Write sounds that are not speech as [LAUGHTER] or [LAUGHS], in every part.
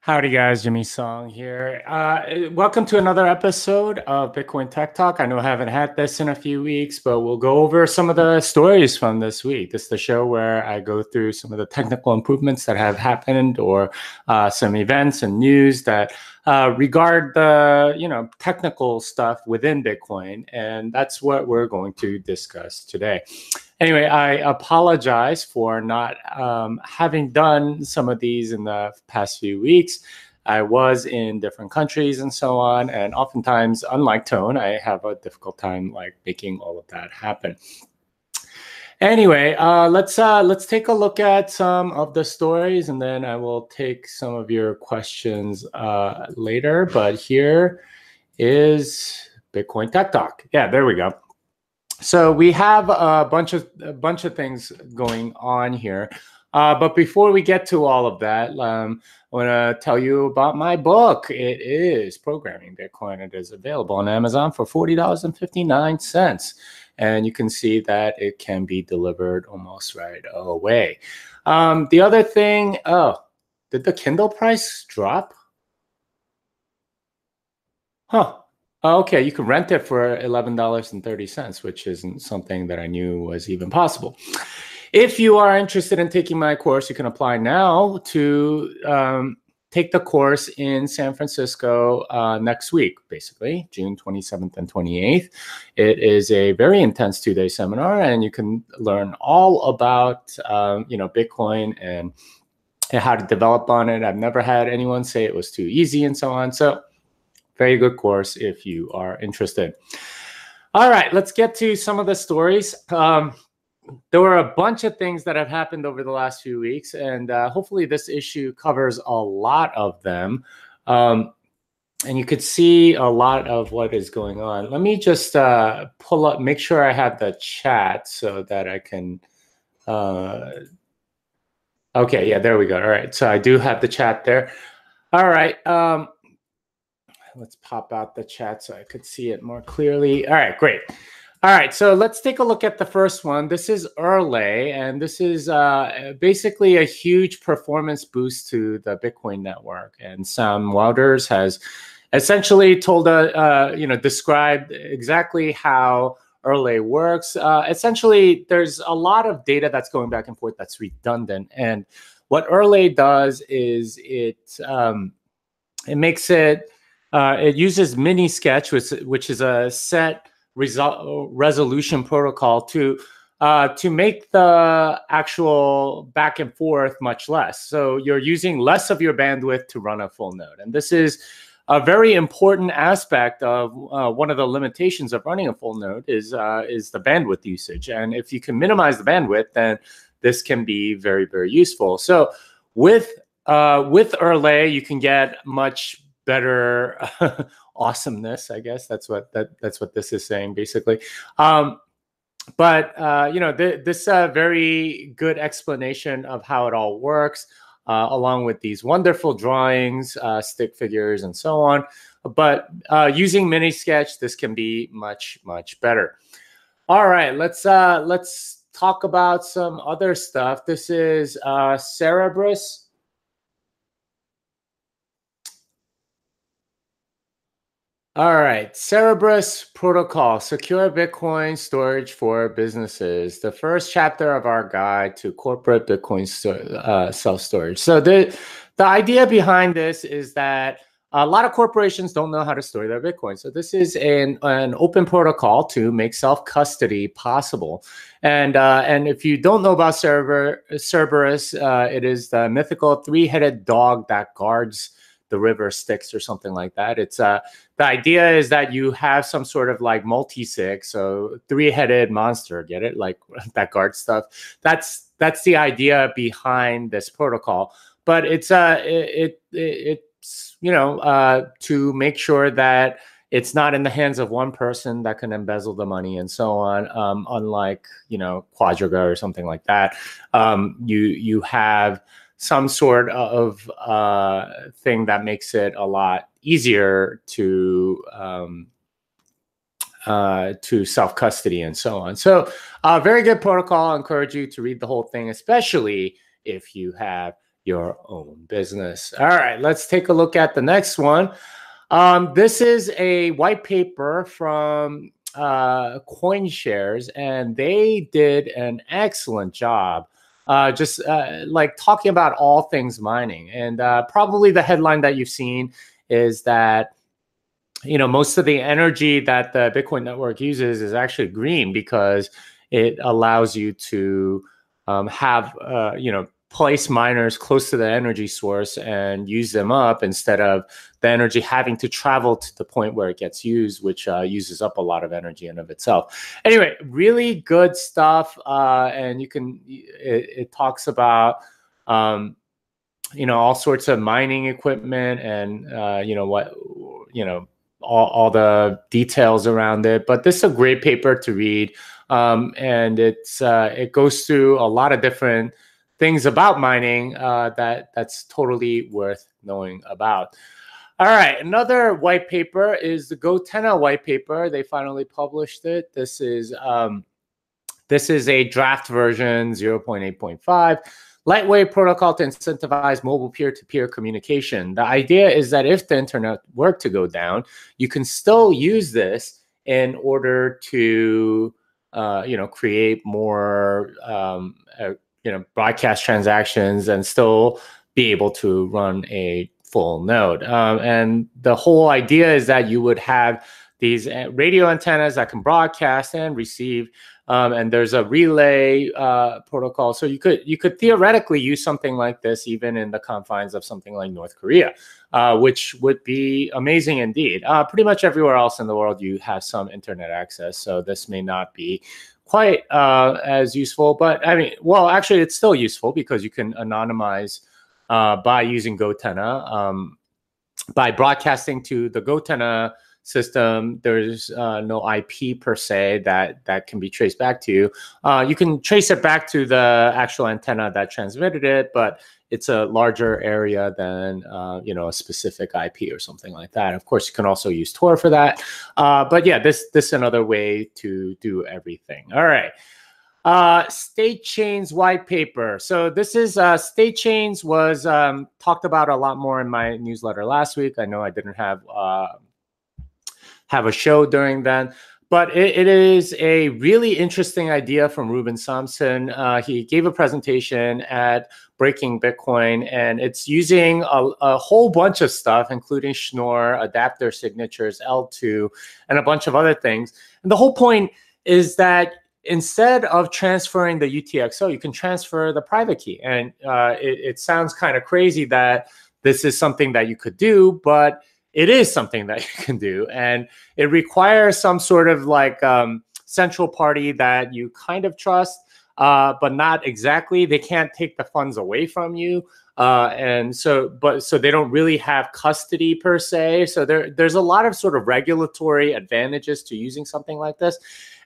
Howdy, guys. Jimmy Song here. Uh, welcome to another episode of Bitcoin Tech Talk. I know I haven't had this in a few weeks, but we'll go over some of the stories from this week. This is the show where I go through some of the technical improvements that have happened or uh, some events and news that uh, regard the you know technical stuff within Bitcoin, and that's what we're going to discuss today. Anyway, I apologize for not um, having done some of these in the past few weeks. I was in different countries and so on, and oftentimes, unlike Tone, I have a difficult time like making all of that happen. Anyway, uh, let's uh, let's take a look at some of the stories, and then I will take some of your questions uh, later. But here is Bitcoin Tech Talk. Yeah, there we go. So we have a bunch of a bunch of things going on here. Uh, but before we get to all of that, um, I want to tell you about my book. It is Programming Bitcoin. It is available on Amazon for forty dollars and fifty nine cents and you can see that it can be delivered almost right away. Um, the other thing, oh, did the Kindle price drop? Huh. Okay, you can rent it for $11.30, which isn't something that I knew was even possible. If you are interested in taking my course, you can apply now to um, take the course in San Francisco uh, next week, basically, June 27th and 28th. It is a very intense two day seminar, and you can learn all about um, you know Bitcoin and how to develop on it. I've never had anyone say it was too easy and so on. So, very good course if you are interested. All right, let's get to some of the stories. Um, there were a bunch of things that have happened over the last few weeks, and uh, hopefully, this issue covers a lot of them. Um, and you could see a lot of what is going on. Let me just uh, pull up, make sure I have the chat so that I can. Uh, okay, yeah, there we go. All right, so I do have the chat there. All right, um, let's pop out the chat so I could see it more clearly. All right, great. All right, so let's take a look at the first one. This is Erlay, and this is uh, basically a huge performance boost to the Bitcoin network. And Sam Wouters has essentially told, uh, uh, you know, described exactly how Erlay works. Uh, essentially, there's a lot of data that's going back and forth that's redundant, and what Erlay does is it um, it makes it uh, it uses mini sketch, which which is a set resol- resolution protocol to uh, to make the actual back and forth much less. So you're using less of your bandwidth to run a full node, and this is a very important aspect of uh, one of the limitations of running a full node is uh, is the bandwidth usage. And if you can minimize the bandwidth, then this can be very very useful. So with uh, with Erlay, you can get much better [LAUGHS] awesomeness. I guess that's what that that's what this is saying basically. Um, but uh, you know, th- this uh, very good explanation of how it all works, uh, along with these wonderful drawings, uh, stick figures, and so on. But uh, using mini sketch, this can be much much better. All right, let's uh, let's talk about some other stuff. This is uh, All right, Cerberus Protocol, secure Bitcoin storage for businesses. The first chapter of our guide to corporate Bitcoin uh, self storage. So the the idea behind this is that a lot of corporations don't know how to store their Bitcoin. So this is an, an open protocol to make self custody possible. And uh, and if you don't know about Cerber, Cerberus, uh, it is the mythical three headed dog that guards the river Styx or something like that. It's uh the idea is that you have some sort of like multi-sig, so three-headed monster, get it? Like [LAUGHS] that guard stuff. That's that's the idea behind this protocol. But it's uh it, it it's you know uh to make sure that it's not in the hands of one person that can embezzle the money and so on. Um, unlike you know Quadriga or something like that, um, you you have some sort of uh, thing that makes it a lot easier to um, uh, to self custody and so on. So, uh, very good protocol. I encourage you to read the whole thing, especially if you have your own business. All right, let's take a look at the next one. Um, this is a white paper from uh, CoinShares, and they did an excellent job. Uh, just uh, like talking about all things mining. And uh, probably the headline that you've seen is that you know most of the energy that the Bitcoin network uses is actually green because it allows you to um, have uh, you know place miners close to the energy source and use them up instead of the energy having to travel to the point where it gets used, which uh, uses up a lot of energy in of itself. Anyway, really good stuff, uh, and you can. It, it talks about. Um, you know all sorts of mining equipment and uh, you know what you know all, all the details around it but this is a great paper to read um, and it's uh, it goes through a lot of different things about mining uh, that that's totally worth knowing about. All right, another white paper is the Gotenna white paper. They finally published it. This is um, this is a draft version 0.8.5 lightweight protocol to incentivize mobile peer-to-peer communication. The idea is that if the internet were to go down, you can still use this in order to uh, you know create more um, uh, you know broadcast transactions and still be able to run a full node. Um, and the whole idea is that you would have these uh, radio antennas that can broadcast and receive. Um, and there's a relay uh, protocol, so you could you could theoretically use something like this even in the confines of something like North Korea, uh, which would be amazing indeed. Uh, pretty much everywhere else in the world, you have some internet access, so this may not be quite uh, as useful. But I mean, well, actually, it's still useful because you can anonymize uh, by using Gotenna. Um, by broadcasting to the Gotenna system, there's uh, no IP per se that that can be traced back to. Uh, you can trace it back to the actual antenna that transmitted it, but it's a larger area than uh, you know a specific IP or something like that. Of course, you can also use Tor for that. Uh, but yeah, this this is another way to do everything. All right. Uh, state chains white paper. So this is uh, state chains was um, talked about a lot more in my newsletter last week. I know I didn't have uh, have a show during then, but it, it is a really interesting idea from Ruben Somsen. Uh, he gave a presentation at Breaking Bitcoin, and it's using a, a, whole bunch of stuff, including Schnorr, adapter signatures, L2, and a bunch of other things. And the whole point is that instead of transferring the UTXO, you can transfer the private key. And uh, it, it sounds kind of crazy that this is something that you could do, but it is something that [LAUGHS] you can do. And it requires some sort of like um, central party that you kind of trust uh, but not exactly. They can't take the funds away from you. Uh, and so, but so they don't really have custody per se. So there, there's a lot of sort of regulatory advantages to using something like this.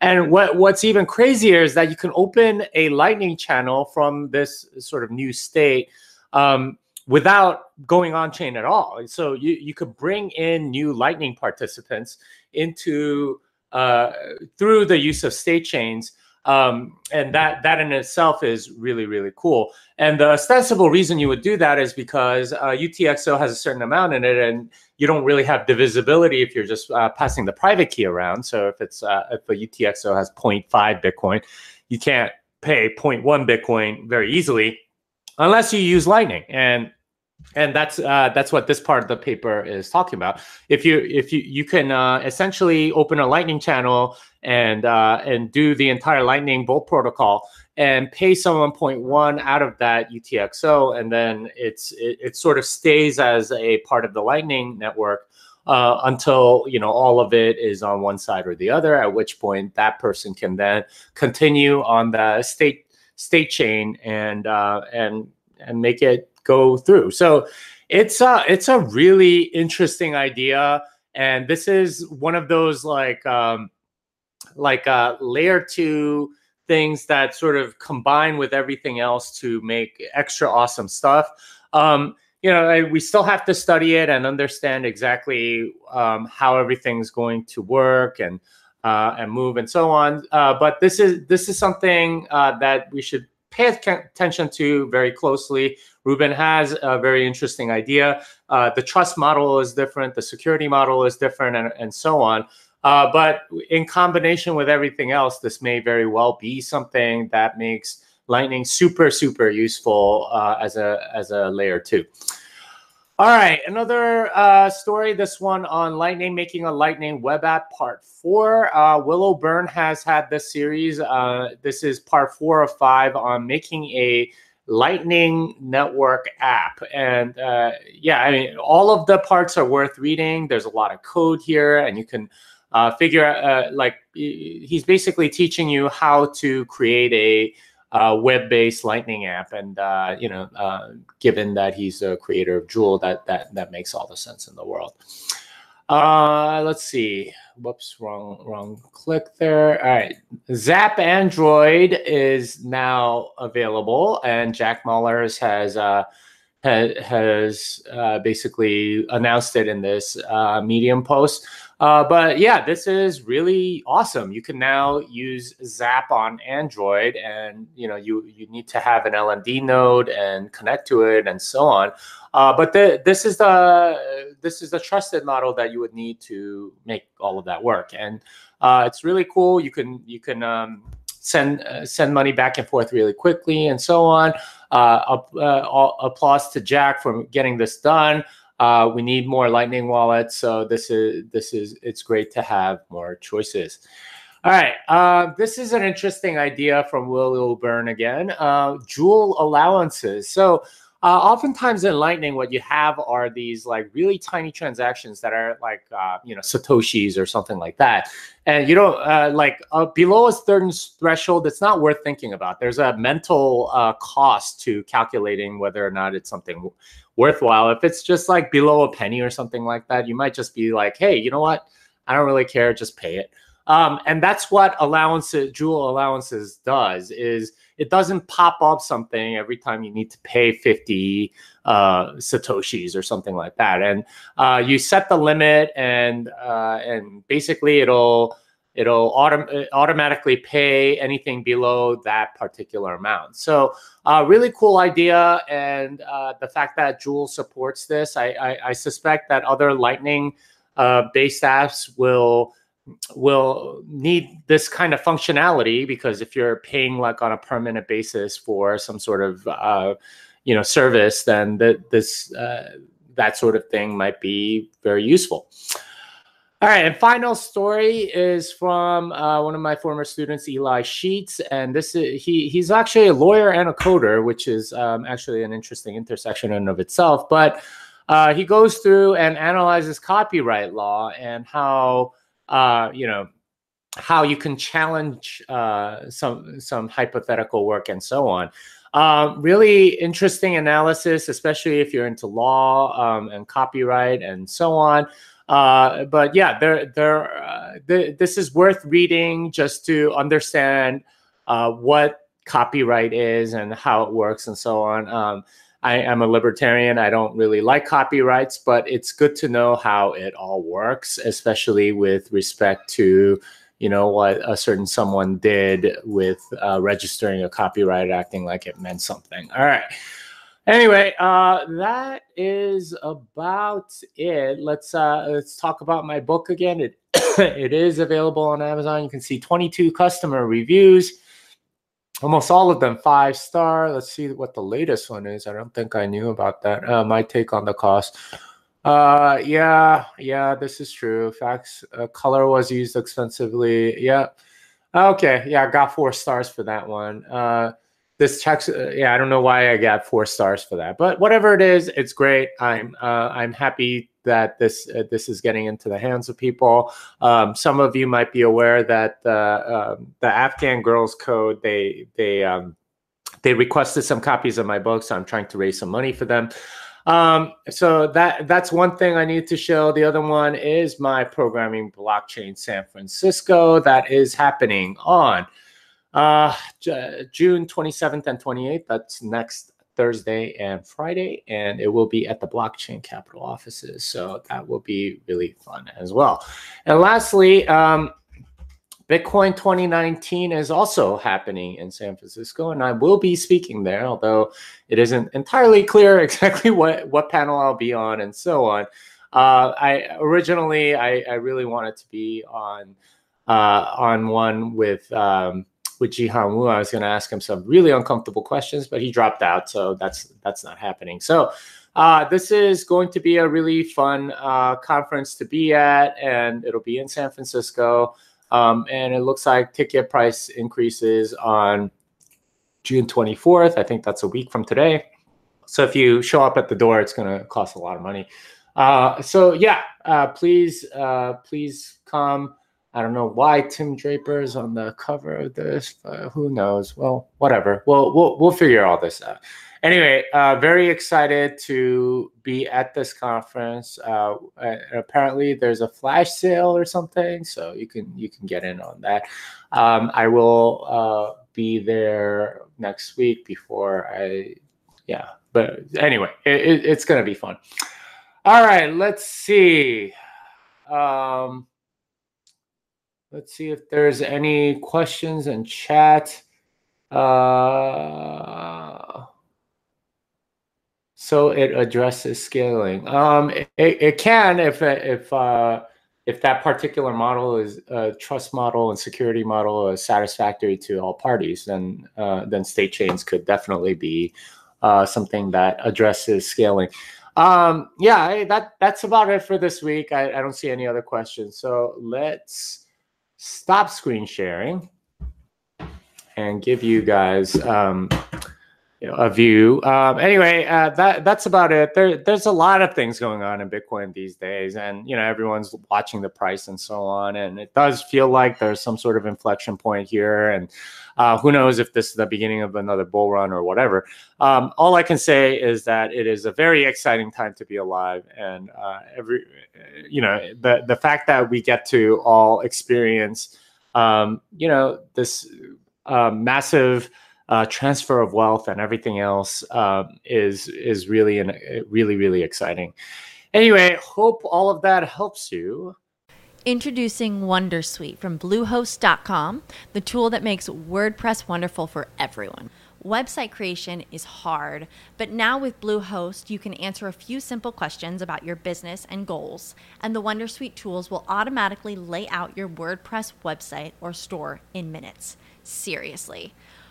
And what what's even crazier is that you can open a Lightning channel from this sort of new state um, without going on chain at all. So you you could bring in new Lightning participants into uh, through the use of state chains um, and that that in itself is really really cool. And the ostensible reason you would do that is because uh, UTXO has a certain amount in it, and you don't really have divisibility if you're just uh, passing the private key around. So if it's uh, if a UTXO has 0.5 Bitcoin, you can't pay 0.1 Bitcoin very easily unless you use Lightning. And and that's uh, that's what this part of the paper is talking about. If you if you you can uh, essentially open a Lightning channel and uh, and do the entire Lightning Bolt protocol and pay someone 0.1 out of that UTXO, and then it's it, it sort of stays as a part of the Lightning network uh, until you know all of it is on one side or the other. At which point that person can then continue on the state state chain and uh, and and make it go through. So it's a it's a really interesting idea, and this is one of those like um, like uh, layer two things that sort of combine with everything else to make extra awesome stuff. Um, you know, we still have to study it and understand exactly um, how everything's going to work and uh, and move and so on. Uh, but this is this is something uh, that we should pay attention to very closely. Ruben has a very interesting idea. Uh, the trust model is different, the security model is different, and, and so on. Uh, but in combination with everything else, this may very well be something that makes Lightning super, super useful uh, as a as a layer two. All right, another uh, story. This one on Lightning, making a Lightning web app, part four. Uh, Will O'Beirne has had this series. Uh, this is part four of five on making a Lightning Network app. And uh, yeah, I mean, all of the parts are worth reading. There's a lot of code here, and you can uh, figure out, uh, like, he's basically teaching you how to create a uh, web-based Lightning app, and uh, you know, uh, given that he's a creator of Joule, that that that makes all the sense in the world. Uh, let's see. Whoops, wrong wrong click there. All right, Zap Android is now available, and Jack Mallers has. Uh, has uh, basically announced it in this Medium post. Uh, but yeah, this is really awesome. You can now use Zap on Android, and you know you you need to have an LND node and connect to it, and so on. Uh, but the, this is the this is the trusted model that you would need to make all of that work, and uh, it's really cool. You can you can um, send uh, send money back and forth really quickly, and so on. Uh, applause to Jack for getting this done. Uh, we need more Lightning wallets, so this is this is it's great to have more choices. All right, uh, this is an interesting idea from Will Byrne again. Uh, Joule allowances. So uh, oftentimes in Lightning, what you have are these like really tiny transactions that are like uh, you know satoshis or something like that, and you know uh, like uh, below a certain threshold, it's not worth thinking about. There's a mental uh, cost to calculating whether or not it's something worthwhile. If it's just like below a penny or something like that, you might just be like, hey, you know what? I don't really care, just pay it. Um, and that's what allowances, Joule allowances does is it doesn't pop up something every time you need to pay 50 uh, satoshis or something like that. And uh, you set the limit and uh, and basically it'll it'll autom- automatically pay anything below that particular amount. So, uh, really cool idea, and uh, the fact that Joule supports this, I, I, I suspect that other Lightning uh, based apps will will need this kind of functionality because if you're paying like on a permanent basis for some sort of uh, you know service, then this uh, that sort of thing might be very useful. All right, and final story is from uh, one of my former students, Eli Sheets, and this is he he's actually a lawyer and a coder, which is um, actually an interesting intersection in of itself. But uh, he goes through and analyzes copyright law and how uh, you know how you can challenge uh, some some hypothetical work and so on. Uh, really interesting analysis, especially if you're into law um, and copyright and so on. Uh, but yeah, there, there, uh, th- this is worth reading just to understand uh, what copyright is and how it works and so on. Um, I am a libertarian. I don't really like copyrights, but it's good to know how it all works, especially with respect to you know what a certain someone did with uh, registering a copyright, acting like it meant something. All right. Anyway, uh, that is about it. Let's uh, let's talk about my book again. It [COUGHS] it is available on Amazon. You can see 22 customer reviews, almost all of them five star. Let's see what the latest one is. I don't think I knew about that. Uh, my take on the cost. Uh, yeah, yeah, this is true. Facts. Uh, color was used extensively. Yeah. Okay. Yeah, I got four stars for that one. Uh, this checks uh, yeah i don't know why i got four stars for that but whatever it is it's great. I'm uh, i'm happy that this uh, this is getting into the hands of people. Um, some of you might be aware that uh, um, the afghan girls code they they um, they requested some copies of my book so i'm trying to raise some money for them. Um, so that that's one thing I need to show. The other one is my programming blockchain San Francisco that is happening on uh, June 27th and 28th. That's next Thursday and Friday, and it will be at the Blockchain Capital offices. So that will be really fun as well. And lastly, um, Bitcoin 2019 is also happening in San Francisco, and I will be speaking there, although it isn't entirely clear [LAUGHS] exactly what, what panel I'll be on and so on. Uh, I originally I, I, really wanted to be on uh, on one with um, with Jihan Wu. I was going to ask him some really uncomfortable questions, but he dropped out, so that's that's not happening. So uh, this is going to be a really fun uh, conference to be at, and it'll be in San Francisco. Um, and it looks like ticket price increases on June 24th. I think that's a week from today. So if you show up at the door, it's going to cost a lot of money. Uh, so yeah, uh, please, uh, please come. I don't know why Tim Draper is on the cover of this. who knows? Well, whatever. Well, we'll we'll figure all this out anyway, uh, very excited to be at this conference. Uh, apparently, there's a flash sale or something, so you can you can get in on that. Um, I will uh, be there next week before I, yeah. But anyway, it, it, it's gonna be fun. All right, let's see. Um, let's see if there's any questions in chat. Uh, so it addresses scaling. Um, it, it can if if uh, if that particular model is a trust model and security model is satisfactory to all parties, then uh, then state chains could definitely be uh, something that addresses scaling. Um, yeah, that that's about it for this week. I, I don't see any other questions. So let's stop screen sharing and give you guys. Um, a view. Um, anyway, uh, that that's about it. There, there's a lot of things going on in Bitcoin these days, and you know everyone's watching the price and so on. And it does feel like there's some sort of inflection point here, and uh, who knows if this is the beginning of another bull run or whatever. Um, all I can say is that it is a very exciting time to be alive, and uh, every, you know, the the fact that we get to all experience, um, you know, this uh, massive uh, transfer of wealth and everything else um, is is really an, really really exciting. Anyway, hope all of that helps you. Introducing Wondersuite from Bluehost.com, the tool that makes WordPress wonderful for everyone. Website creation is hard, but now with Bluehost, you can answer a few simple questions about your business and goals, and the Wondersuite tools will automatically lay out your WordPress website or store in minutes. Seriously.